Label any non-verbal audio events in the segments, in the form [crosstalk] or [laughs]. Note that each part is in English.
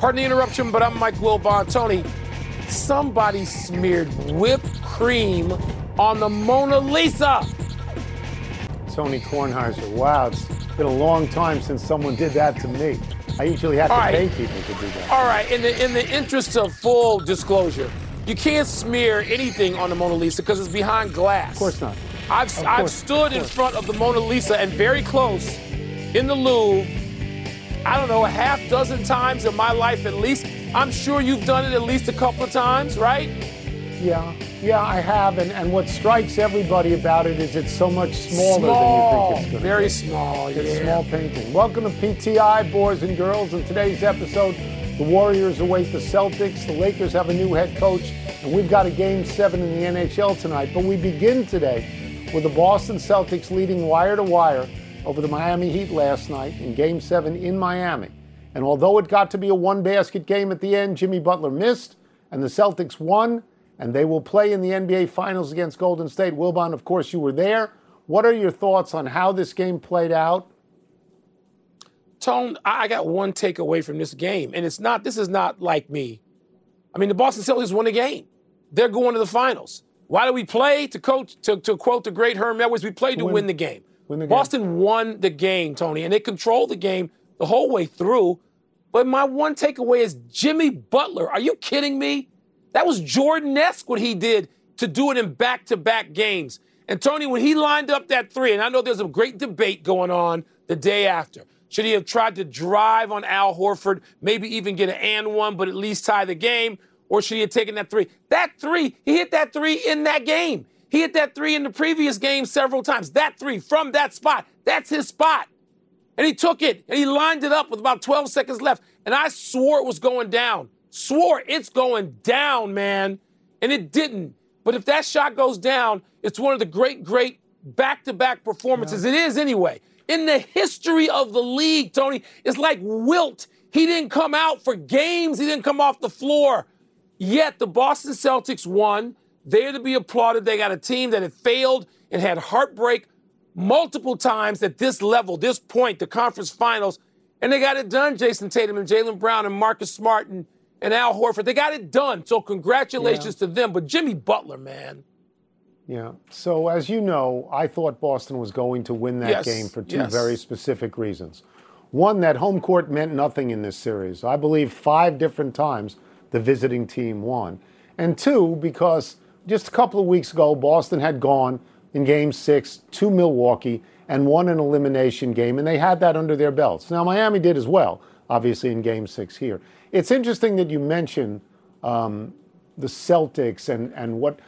Pardon the interruption, but I'm Mike Wilbon. Tony, somebody smeared whipped cream on the Mona Lisa. Tony Kornheiser. Wow, it's been a long time since someone did that to me. I usually have to right. pay people to do that. All right, in the in the interest of full disclosure, you can't smear anything on the Mona Lisa because it's behind glass. Of course not. I've, Of I've stood in front of the Mona Lisa and very close in the Louvre, I don't know, a half dozen times in my life at least. I'm sure you've done it at least a couple of times, right? Yeah, yeah, I have. And, and what strikes everybody about it is it's so much smaller Small, than you think it's going to be. very be. small, It's yeah. small painting. Welcome to PTI, boys and girls. In today's episode, the Warriors await the Celtics. The Lakers have a new head coach, and we've got a game seven in the NHL tonight. But we begin today with the Boston Celtics leading wire to wire over the Miami Heat last night in game seven in Miami. And although it got to be a one basket game at the end, Jimmy Butler missed, and the Celtics won, and they will play in the NBA Finals against Golden State. Wilbon, of course, you were there. What are your thoughts on how this game played out? Tone, I I got one takeaway from this game, and it's not. This is not like me. I mean, the Boston Celtics won the game. They're going to the finals. Why do we play? To coach, to, to quote the great Herm Edwards, we play to Win- win, the game. Boston won the game, Tony, and they controlled the game the whole way through. But my one takeaway is Jimmy Butler. Are you kidding me? That was Jordan-esque what he did to do it in back-to-back games. And Tony, when he lined up that three, and I know there's a great debate going on the day after. Should he have tried to drive on Al Horford, maybe even get an and one, but at least tie the game? Or should he have taken that three? That three, he hit that three in that game. He hit that three in the previous game several times. That three from that spot, that's his spot. And he took it and he lined it up with about 12 seconds left. And I swore it was going down. Swore it's going down, man. And it didn't. But if that shot goes down, it's one of the great, great back to back performances. It is anyway. In the history of the league, Tony, it's like Wilt. He didn't come out for games, he didn't come off the floor. Yet the Boston Celtics won. They're to be applauded. They got a team that had failed and had heartbreak multiple times at this level, this point, the conference finals, and they got it done. Jayson Tatum and Jaylen Brown and Marcus Smart and, and Al Horford, they got it done. So congratulations to them. But Jimmy Butler, man, Yeah. So, as you know, I thought Boston was going to win that Yes, game for two yes. very specific reasons. One, that home court meant nothing in this series. I believe five different times the visiting team won. And two, because just a couple of weeks ago, Boston had gone in game six to Milwaukee and won an elimination game, and they had that under their belts. Now, Miami did as well, obviously, in game six here. It's interesting that you mention um, the Celtics and, and what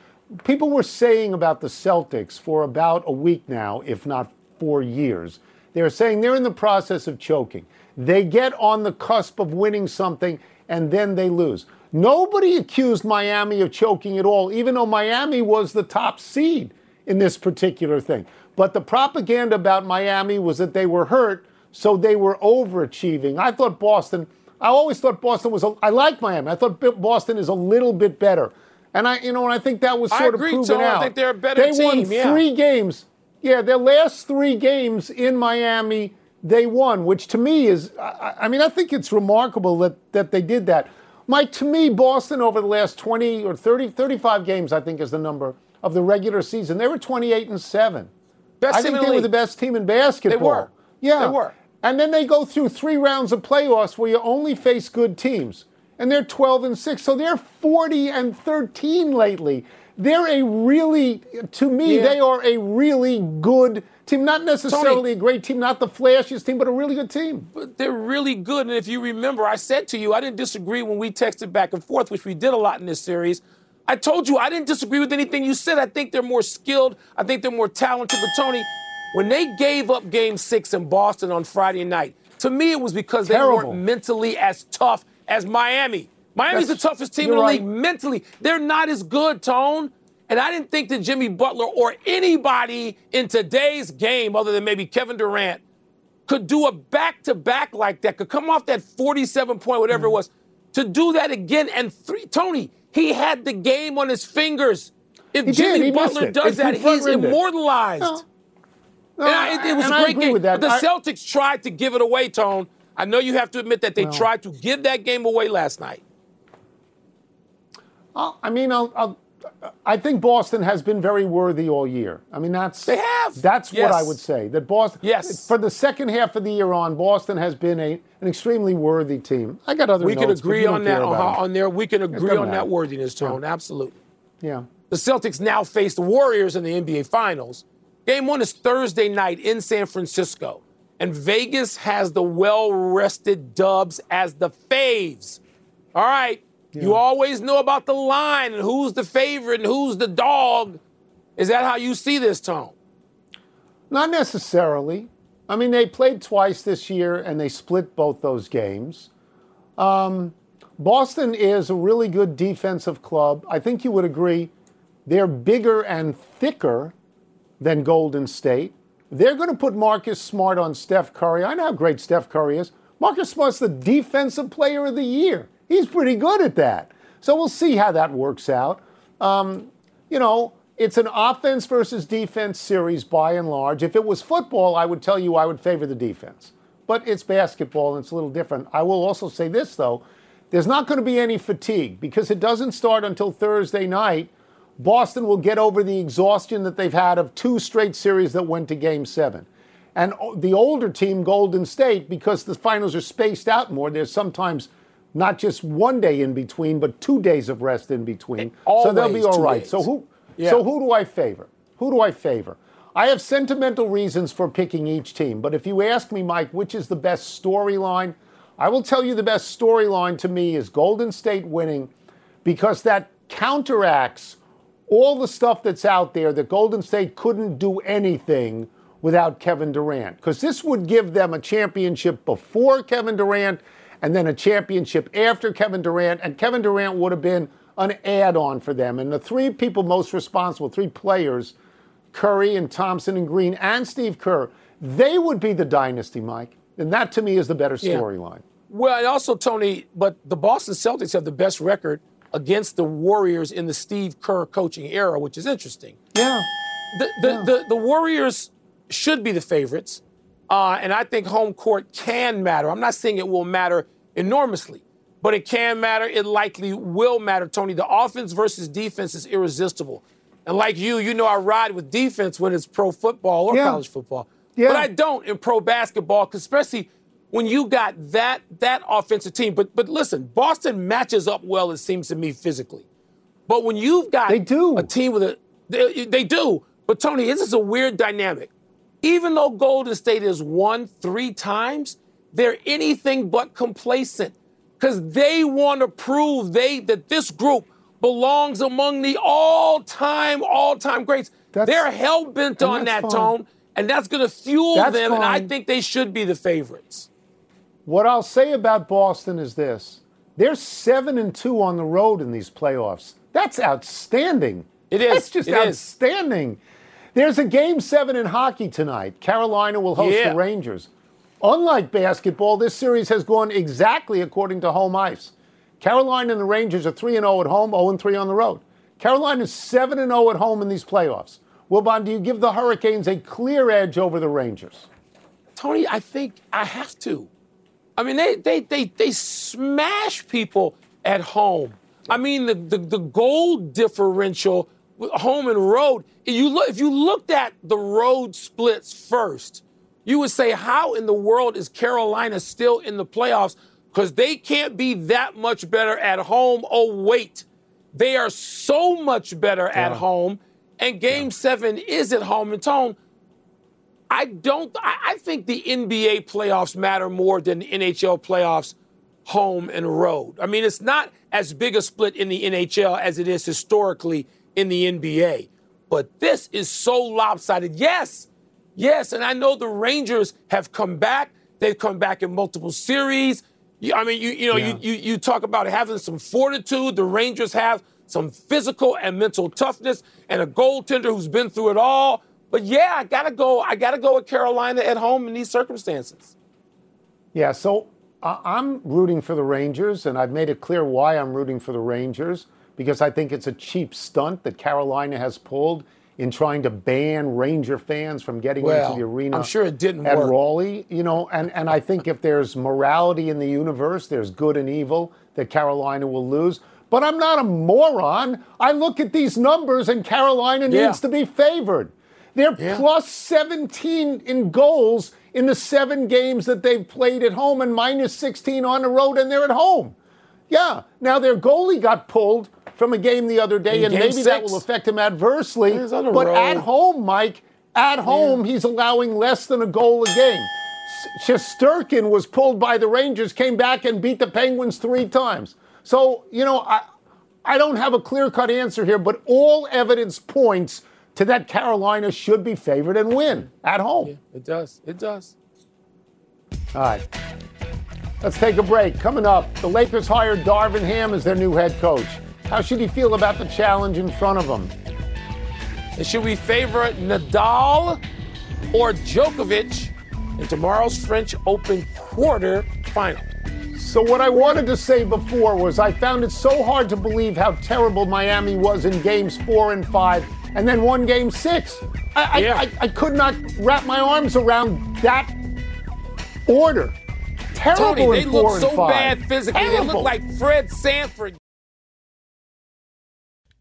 people were saying about the Celtics for about a week now, if not four years. They're saying they're in the process of choking. They get on the cusp of winning something and then they lose. Nobody accused Miami of choking at all, even though Miami was the top seed in this particular thing. But the propaganda about Miami was that they were hurt, so they were overachieving. I thought Boston, I always thought Boston was, a, I like Miami. I thought Boston is a little bit better. And I, you know, and I think that was I sort agree, of proven. I out. think they're a better they won team, yeah. three games. Yeah, their last three games in Miami, they won, which to me is, I, I mean, I think it's remarkable that, that they did that. Mike, to me, Boston over the last 20 or 30, 35 games, I think is the number of the regular season. They were 28 and 7. best I team think they the were the best team in basketball. They were. Yeah. They were. And then they go through three rounds of playoffs where you only face good teams. And they're 12 and 6. So they're 40 and 13 lately. They're a really, to me, Yeah. they are a really good team. Not necessarily Tony. a great team, not the flashiest team, but a really good team. But they're really good. And if you remember, I said to you, I didn't disagree when we texted back and forth, which we did a lot in this series. I told you I didn't disagree with anything you said. I think they're more skilled. I think they're more talented. But Tony, when they gave up game six in Boston on Friday night To me, it was because Terrible. they weren't mentally as tough as Miami. Miami's That's- the toughest team in the you're league mentally. They're not as good, Tone. And I didn't think that Jimmy Butler or anybody in today's game, other than maybe Kevin Durant, could do a back to back like that, could come off that 47 point, whatever Mm. it was, to do that again. And three, Tony, he had the game on his fingers. If He Jimmy he Butler does that, he's immortalized. No. No, And I- it, it was and a I great agree game. with that. But the I- Celtics tried to give it away, Tone. I know you have to admit that they Well. tried to give that game away last night. I'll- I mean, I'll, I'll, I think Boston has been very worthy all year. I mean, that's They have. That's what I would say. That Boston, Yes. for the second half of the year on, Boston has been a an extremely worthy team. I got other We can notes, agree on that. On, uh-huh, them. on there, we can agree on that worthiness, Tone. Absolutely. Yeah. The Celtics now face the Warriors in the NBA Finals. Game one is Thursday night in San Francisco. And Vegas has the well rested dubs as the faves. All right. You always know about the line and who's the favorite and who's the dog. Is that how you see this, Tone? Not necessarily. I mean, they played twice this year and they split both those games. Um, Boston is a really good defensive club. I think you would agree they're bigger and thicker than Golden State. They're going to put Marcus Smart on Steph Curry. I know how great Steph Curry is. Marcus Smart's the defensive player of the year. He's pretty good at that. So we'll see how that works out. Um, you know, it's an offense versus defense series by and large. If it was football, I would tell you I would favor the defense. But it's basketball and it's a little different. I will also say this, though there's not going to be any fatigue because it doesn't start until Thursday night. Boston will get over the exhaustion that they've had of two straight series that went to game seven. And the older team, Golden State, because the finals are spaced out more, there's sometimes not just one day in between, but two days of rest in between. so they'll be all right. days. So who Yeah. so who do I favor? Who do I favor? I have sentimental reasons for picking each team, but if you ask me, Mike, which is the best storyline, I will tell you the best storyline to me is Golden State winning because that counteracts all the stuff that's out there that Golden State couldn't do anything without Kevin Durant. Because this would give them a championship before Kevin Durant and then a championship after Kevin Durant. And Kevin Durant would have been an add on for them. And the three people most responsible, three players, Curry and Thompson and Green and Steve Kerr, they would be the dynasty, Mike. And that to me is the better Yeah. storyline. Well, and also, Tony, but the Boston Celtics have the best record against the Warriors in the Steve Kerr coaching era, which is interesting. Yeah. The, the, the, the Warriors should be the favorites, uh, and I think home court can matter. I'm not saying it will matter enormously, but it can matter. It likely will matter, Tony. The offense versus defense is irresistible. And like you, you know I ride with defense when it's pro football or Yeah. college football. Yeah. But I don't in pro basketball, especially when you got that that offensive team. But but listen, Boston matches up well, it seems to me, physically. But when you've got They do. a team with a they, they do. But Tony, this is a weird dynamic. Even though Golden State has won three times, they're anything but complacent because they want to prove they that this group belongs among the all-time, all-time greats. That's- they're hell bent on that fine. tone, and that's going to fuel That's them. And I think they should be the favorites. What I'll say about Boston is this: they're seven and two on the road in these playoffs. That's outstanding. It is. That's just It is. There's a game seven in hockey tonight. Carolina will host Yeah. the Rangers. Unlike basketball, this series has gone exactly according to home ice. Carolina and the Rangers are 3 and 0 at home, 0 and 3 on the road. Carolina is 7 and 0 at home in these playoffs. Wilbon, do you give the Hurricanes a clear edge over the Rangers? Tony, I think I have to. I mean, they they they they smash people at home. I mean, the the, the goal differential, home and road. If you look, if you looked at the road splits first, you would say, how in the world is Carolina still in the playoffs? Because they can't be that much better at home. Oh wait, they are so much better at home. And Game Seven is at home. And Tone, I don't. I, I think the NBA playoffs matter more than the NHL playoffs, home and road. I mean, it's not as big a split in the NHL as it is historically in the NBA. But this is so lopsided. Yes, yes, and I know the Rangers have come back. They've come back in multiple series. I mean, you you know, yeah. you, you you talk about having some fortitude. The Rangers have some physical and mental toughness, and a goaltender who's been through it all. But yeah, I gotta go. I gotta go with Carolina at home in these circumstances. Yeah, so uh, I'm rooting for the Rangers, and I've made it clear why I'm rooting for the Rangers because I think it's a cheap stunt that Carolina has pulled in trying to ban Ranger fans from getting well, into the arena. I'm sure it didn't at work. Raleigh, you know, and, and I think if there's morality in the universe, there's good and evil, that Carolina will lose. But I'm not a moron. I look at these numbers and Carolina yeah. needs to be favored. They're yeah. plus 17 in goals in the seven games that they've played at home and minus 16 on the road, and they're at home. Yeah. Now their goalie got pulled from a game the other day, in and maybe six. that will affect him adversely. But road. at home, Mike, at home, yeah. he's allowing less than a goal a game. Shesterkin was pulled by the Rangers, came back and beat the Penguins three times. So, you know, I, I don't have a clear cut answer here, but all evidence points to that Carolina should be favored and win at home. Yeah, it does. It does. All right. Let's take a break. Coming up, the Lakers hired Darvin Ham as their new head coach. How should he feel about the challenge in front of him? And should we favor Nadal or Djokovic in tomorrow's French Open quarter final? So, what I wanted to say before was I found it so hard to believe how terrible Miami was in games four and five and then won game six. I, yeah. I, I, I could not wrap my arms around that order. Terrible Tony, they look so bad physically. Terrible. They look like Fred Sanford.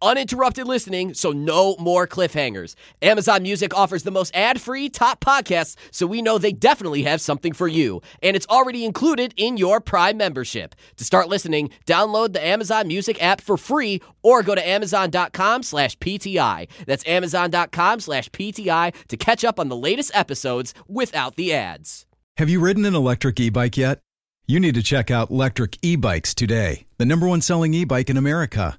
Uninterrupted listening, so no more cliffhangers. Amazon Music offers the most ad free top podcasts, so we know they definitely have something for you. And it's already included in your Prime membership. To start listening, download the Amazon Music app for free or go to amazon.com slash PTI. That's amazon.com slash PTI to catch up on the latest episodes without the ads. Have you ridden an electric e bike yet? You need to check out Lectric E Bikes today, the number one selling e bike in America.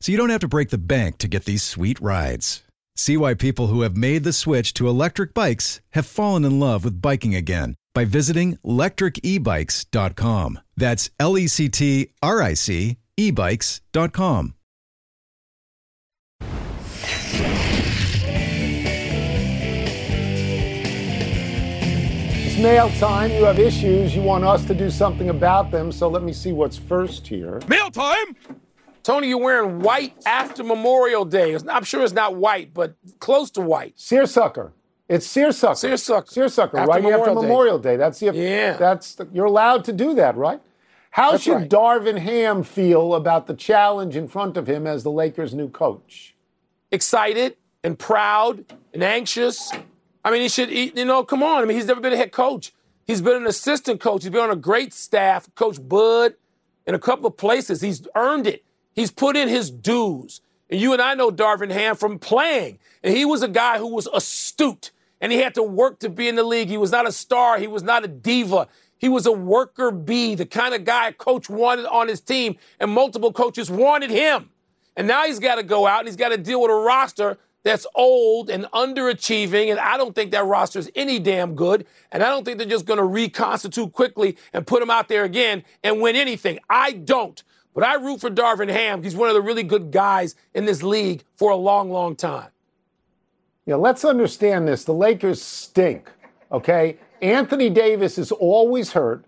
so you don't have to break the bank to get these sweet rides. See why people who have made the switch to electric bikes have fallen in love with biking again by visiting lectricebikes.com. That's L E C T R I C ebikes.com. It's mail time. You have issues. You want us to do something about them. So let me see what's first here. Mail time! Tony, you're wearing white after Memorial Day. I'm sure it's not white, but close to white. Seersucker. It's seersucker. Seersucker. Seersucker, after right Memorial after Day. Memorial Day. That's the Yeah. That's the, you're allowed to do that, right? How That's should right. Darvin Ham feel about the challenge in front of him as the Lakers' new coach? Excited and proud and anxious. I mean, he should, he, you know, come on. I mean, he's never been a head coach. He's been an assistant coach. He's been on a great staff, Coach Bud, in a couple of places. He's earned it. He's put in his dues. And you and I know Darvin Ham from playing. And he was a guy who was astute. And he had to work to be in the league. He was not a star. He was not a diva. He was a worker bee, the kind of guy a coach wanted on his team, and multiple coaches wanted him. And now he's got to go out and he's got to deal with a roster that's old and underachieving. And I don't think that roster is any damn good. And I don't think they're just going to reconstitute quickly and put him out there again and win anything. I don't. But I root for Darvin Ham. He's one of the really good guys in this league for a long, long time. Yeah, let's understand this. The Lakers stink, okay? Anthony Davis is always hurt,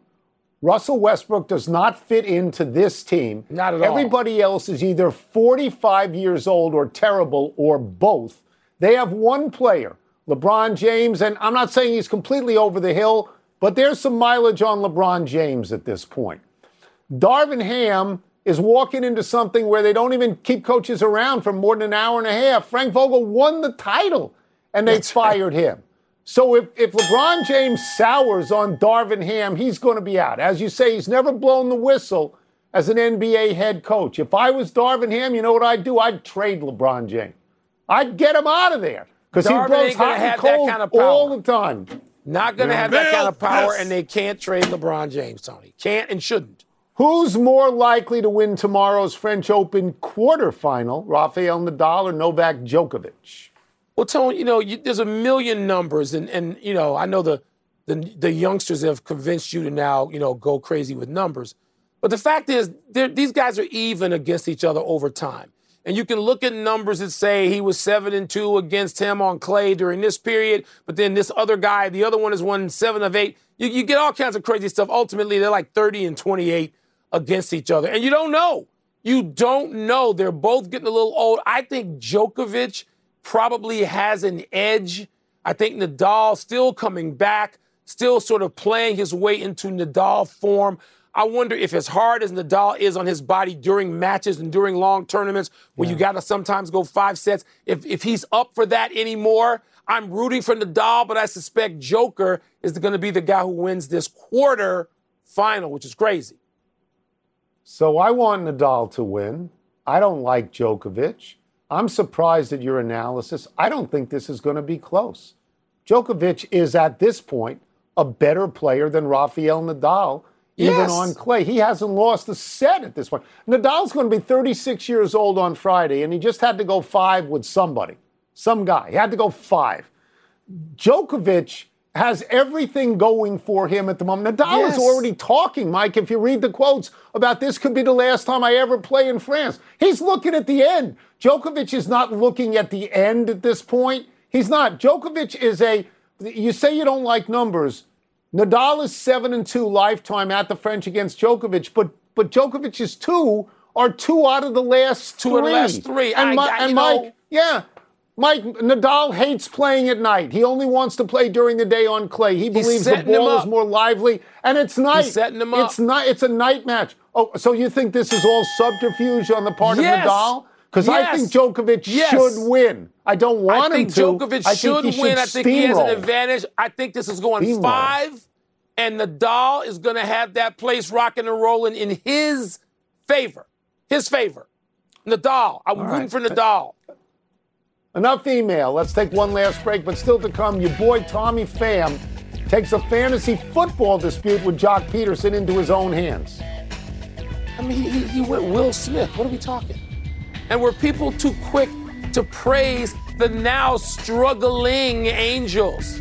Russell Westbrook does not fit into this team. Not at all. Everybody else is either 45 years old or terrible or both. They have one player, LeBron James, and I'm not saying he's completely over the hill, but there's some mileage on LeBron James at this point. Darvin Ham is walking into something where they don't even keep coaches around for more than an hour and a half. Frank Vogel won the title and they fired him. So if, if LeBron James sours on Darvin Ham, he's going to be out. As you say, he's never blown the whistle as an NBA head coach. If I was Darvin Ham, you know what I'd do? I'd trade LeBron James. I'd get him out of there because he blows hot and cold kind of all the time. Not going to have that kind of power, and they can't trade LeBron James, Tony. Can't and shouldn't. Who's more likely to win tomorrow's French Open quarterfinal, Rafael Nadal or Novak Djokovic? Well, Tony, you know, you, there's a million numbers, and and you know, I know the, the the youngsters have convinced you to now, you know, go crazy with numbers. But the fact is, these guys are even against each other over time. And you can look at numbers that say he was seven and two against him on clay during this period, but then this other guy, the other one has won seven of eight. You, you get all kinds of crazy stuff. Ultimately, they're like 30 and 28 against each other. And you don't know. You don't know. They're both getting a little old. I think Djokovic probably has an edge. I think Nadal still coming back, still sort of playing his way into Nadal form. I wonder if, as hard as Nadal is on his body during matches and during long tournaments, where yeah. you got to sometimes go five sets, if, if he's up for that anymore. I'm rooting for Nadal, but I suspect Joker is going to be the guy who wins this quarter final, which is crazy. So I want Nadal to win. I don't like Djokovic. I'm surprised at your analysis. I don't think this is going to be close. Djokovic is at this point a better player than Rafael Nadal, yes. even on clay. He hasn't lost a set at this point. Nadal's going to be 36 years old on Friday, and he just had to go five with somebody, some guy. He had to go five. Djokovic has everything going for him at the moment. Nadal yes. is already talking, Mike, if you read the quotes, about this could be the last time I ever play in France. He's looking at the end. Djokovic is not looking at the end at this point. He's not. Djokovic is a, you say you don't like numbers. Nadal is 7 and 2 lifetime at the French against Djokovic, but but Djokovic's two are two out of the last two three. of the last three. And, I, I, and Mike, know, yeah, Mike Nadal hates playing at night. He only wants to play during the day on clay. He believes the ball is more lively, and it's night. He's setting him up. It's not. It's a night match. Oh, so you think this is all subterfuge on the part yes. of Nadal? Because yes. I think Djokovic yes. should win. I don't want I him to. Djokovic I should think win. Should win. I think he has an advantage. I think this is going Steamroll. five, and Nadal is going to have that place rocking and rolling in his favor. His favor. Nadal. I'm All rooting right. for Nadal. Enough email. Let's take one last break, but still to come, your boy Tommy Pham takes a fantasy football dispute with Joc Pederson into his own hands. I mean, he, he went Will Smith. What are we talking? And were people too quick to praise the now struggling Angels?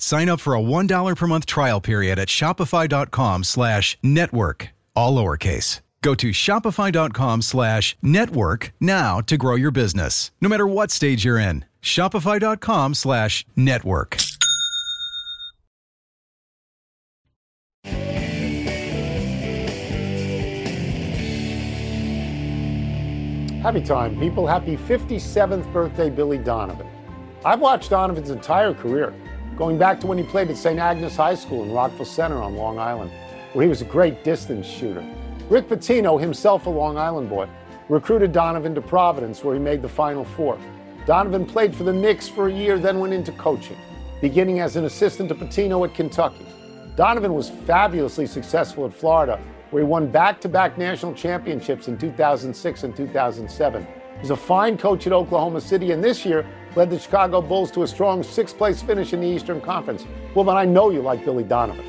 Sign up for a $1 per month trial period at shopify.com slash network, all lowercase. Go to shopify.com slash network now to grow your business, no matter what stage you're in. Shopify.com slash network. Happy time, people. Happy 57th birthday, Billy Donovan. I've watched Donovan's entire career. Going back to when he played at St. Agnes High School in Rockville Centre on Long Island, where he was a great distance shooter. Rick Pitino, himself a Long Island boy, recruited Donovan to Providence, where he made the Final Four. Donovan played for the Knicks for a year, then went into coaching, beginning as an assistant to Pitino at Kentucky. Donovan was fabulously successful at Florida, where he won back to back national championships in 2006 and 2007. He's a fine coach at Oklahoma City, and this year led the Chicago Bulls to a strong sixth place finish in the Eastern Conference. Well, but I know you like Billy Donovan.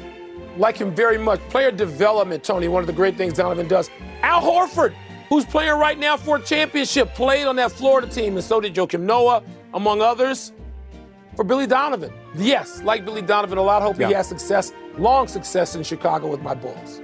Like him very much. Player development, Tony, one of the great things Donovan does. Al Horford, who's playing right now for a championship, played on that Florida team, and so did Joakim Noah, among others. For Billy Donovan, yes, like Billy Donovan, a lot hope yeah. he has success, long success in Chicago with my Bulls.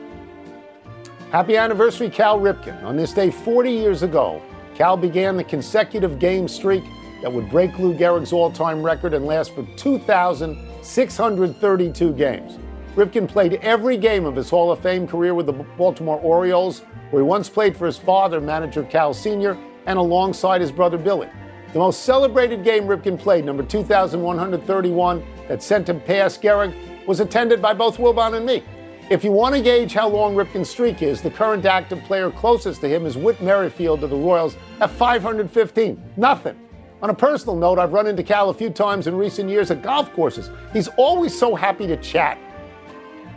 Happy anniversary, Cal Ripken. On this day 40 years ago, Cal began the consecutive game streak that would break Lou Gehrig's all time record and last for 2,632 games. Ripken played every game of his Hall of Fame career with the Baltimore Orioles, where he once played for his father, manager Cal Sr., and alongside his brother Billy. The most celebrated game Ripken played, number 2,131, that sent him past Gehrig, was attended by both Wilbon and me. If you want to gauge how long Ripken's streak is, the current active player closest to him is Whit Merrifield of the Royals at 515. Nothing. On a personal note, I've run into Cal a few times in recent years at golf courses. He's always so happy to chat.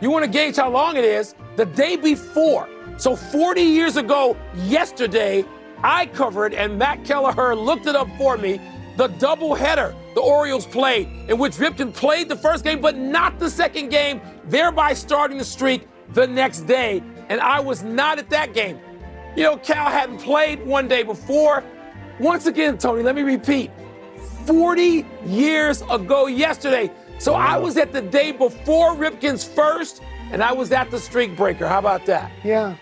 You want to gauge how long it is? The day before. So 40 years ago, yesterday, I covered and Matt Kelleher looked it up for me. The doubleheader the Orioles played, in which Ripken played the first game, but not the second game, thereby starting the streak the next day. And I was not at that game. You know, Cal hadn't played one day before. Once again, Tony, let me repeat 40 years ago yesterday. So I was at the day before Ripken's first, and I was at the streak breaker. How about that? Yeah.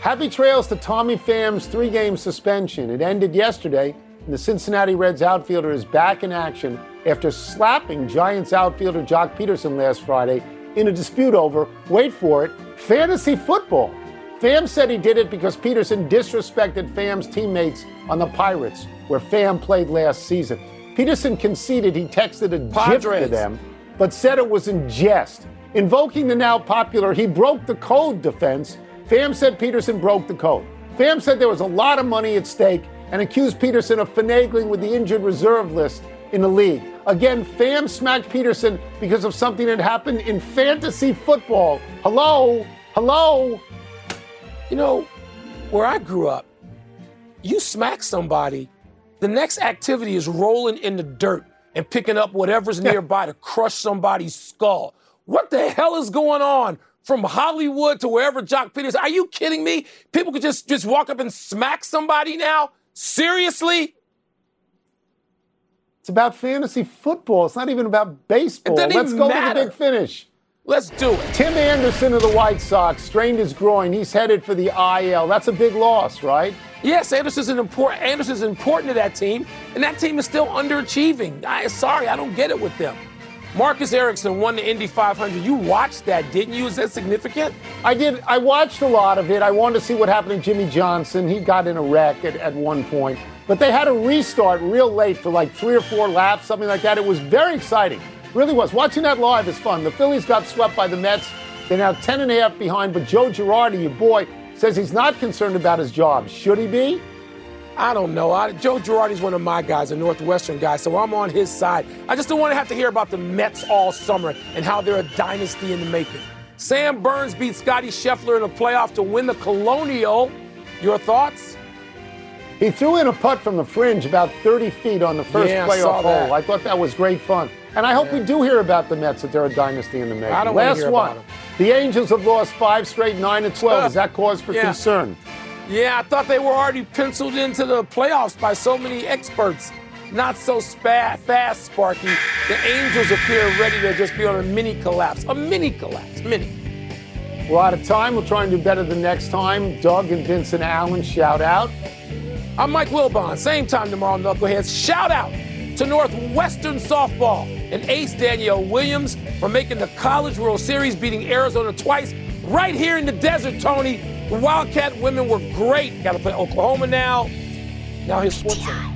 Happy trails to Tommy Pham's three game suspension. It ended yesterday, and the Cincinnati Reds outfielder is back in action after slapping Giants outfielder Joc Pederson last Friday in a dispute over, wait for it, fantasy football. Pham said he did it because Pederson disrespected Pham's teammates on the Pirates, where Pham played last season. Pederson conceded he texted a Padres. to them, but said it was in jest. Invoking the now popular he broke the code defense, Pham said Pederson broke the code. Pham said there was a lot of money at stake and accused Pederson of finagling with the injured reserve list in the league. Again, Pham smacked Pederson because of something that happened in fantasy football. Hello? Hello? You know, where I grew up, you smack somebody, the next activity is rolling in the dirt and picking up whatever's [laughs] nearby to crush somebody's skull. What the hell is going on from Hollywood to wherever Jock Peters? Are you kidding me? People could just, just walk up and smack somebody now? Seriously? It's about fantasy football. It's not even about baseball. Let's go matter. to the big finish. Let's do it. Tim Anderson of the White Sox strained his groin. He's headed for the IL. That's a big loss, right? Yes, Anderson's an important. Anderson's important to that team, and that team is still underachieving. I sorry, I don't get it with them. Marcus Ericsson won the Indy 500. You watched that, didn't you? Is that significant? I did. I watched a lot of it. I wanted to see what happened to Jimmie Johnson. He got in a wreck at, at one point, but they had a restart real late for like three or four laps, something like that. It was very exciting. Really was. Watching that live is fun. The Phillies got swept by the Mets. They're now 10 and a half behind, but Joe Girardi, your boy, says he's not concerned about his job. Should he be? I don't know. I, Joe Girardi's one of my guys, a Northwestern guy, so I'm on his side. I just don't want to have to hear about the Mets all summer and how they're a dynasty in the making. Sam Burns beat Scottie Scheffler in a playoff to win the Colonial. Your thoughts? He threw in a putt from the fringe about 30 feet on the first yeah, playoff hole. I thought that was great fun. And I hope we do hear about the Mets that they're a dynasty in the making. I don't Last one. The Angels have lost five straight, nine to 12. Is that cause for [laughs] yeah. concern? Yeah, I thought they were already penciled into the playoffs by so many experts. Not so spa- fast, Sparky. The Angels appear ready to just be on a mini collapse. A mini collapse. Mini. We're out of time. We'll try and do better the next time. Doug and Vincent Allen, shout out. I'm Mike Wilbon. Same time tomorrow, Knuckleheads. Shout out to Northwestern softball and ace Danielle Williams for making the College World Series, beating Arizona twice right here in the desert, Tony. The Wildcat women were great. Got to play Oklahoma now. Now here's sports.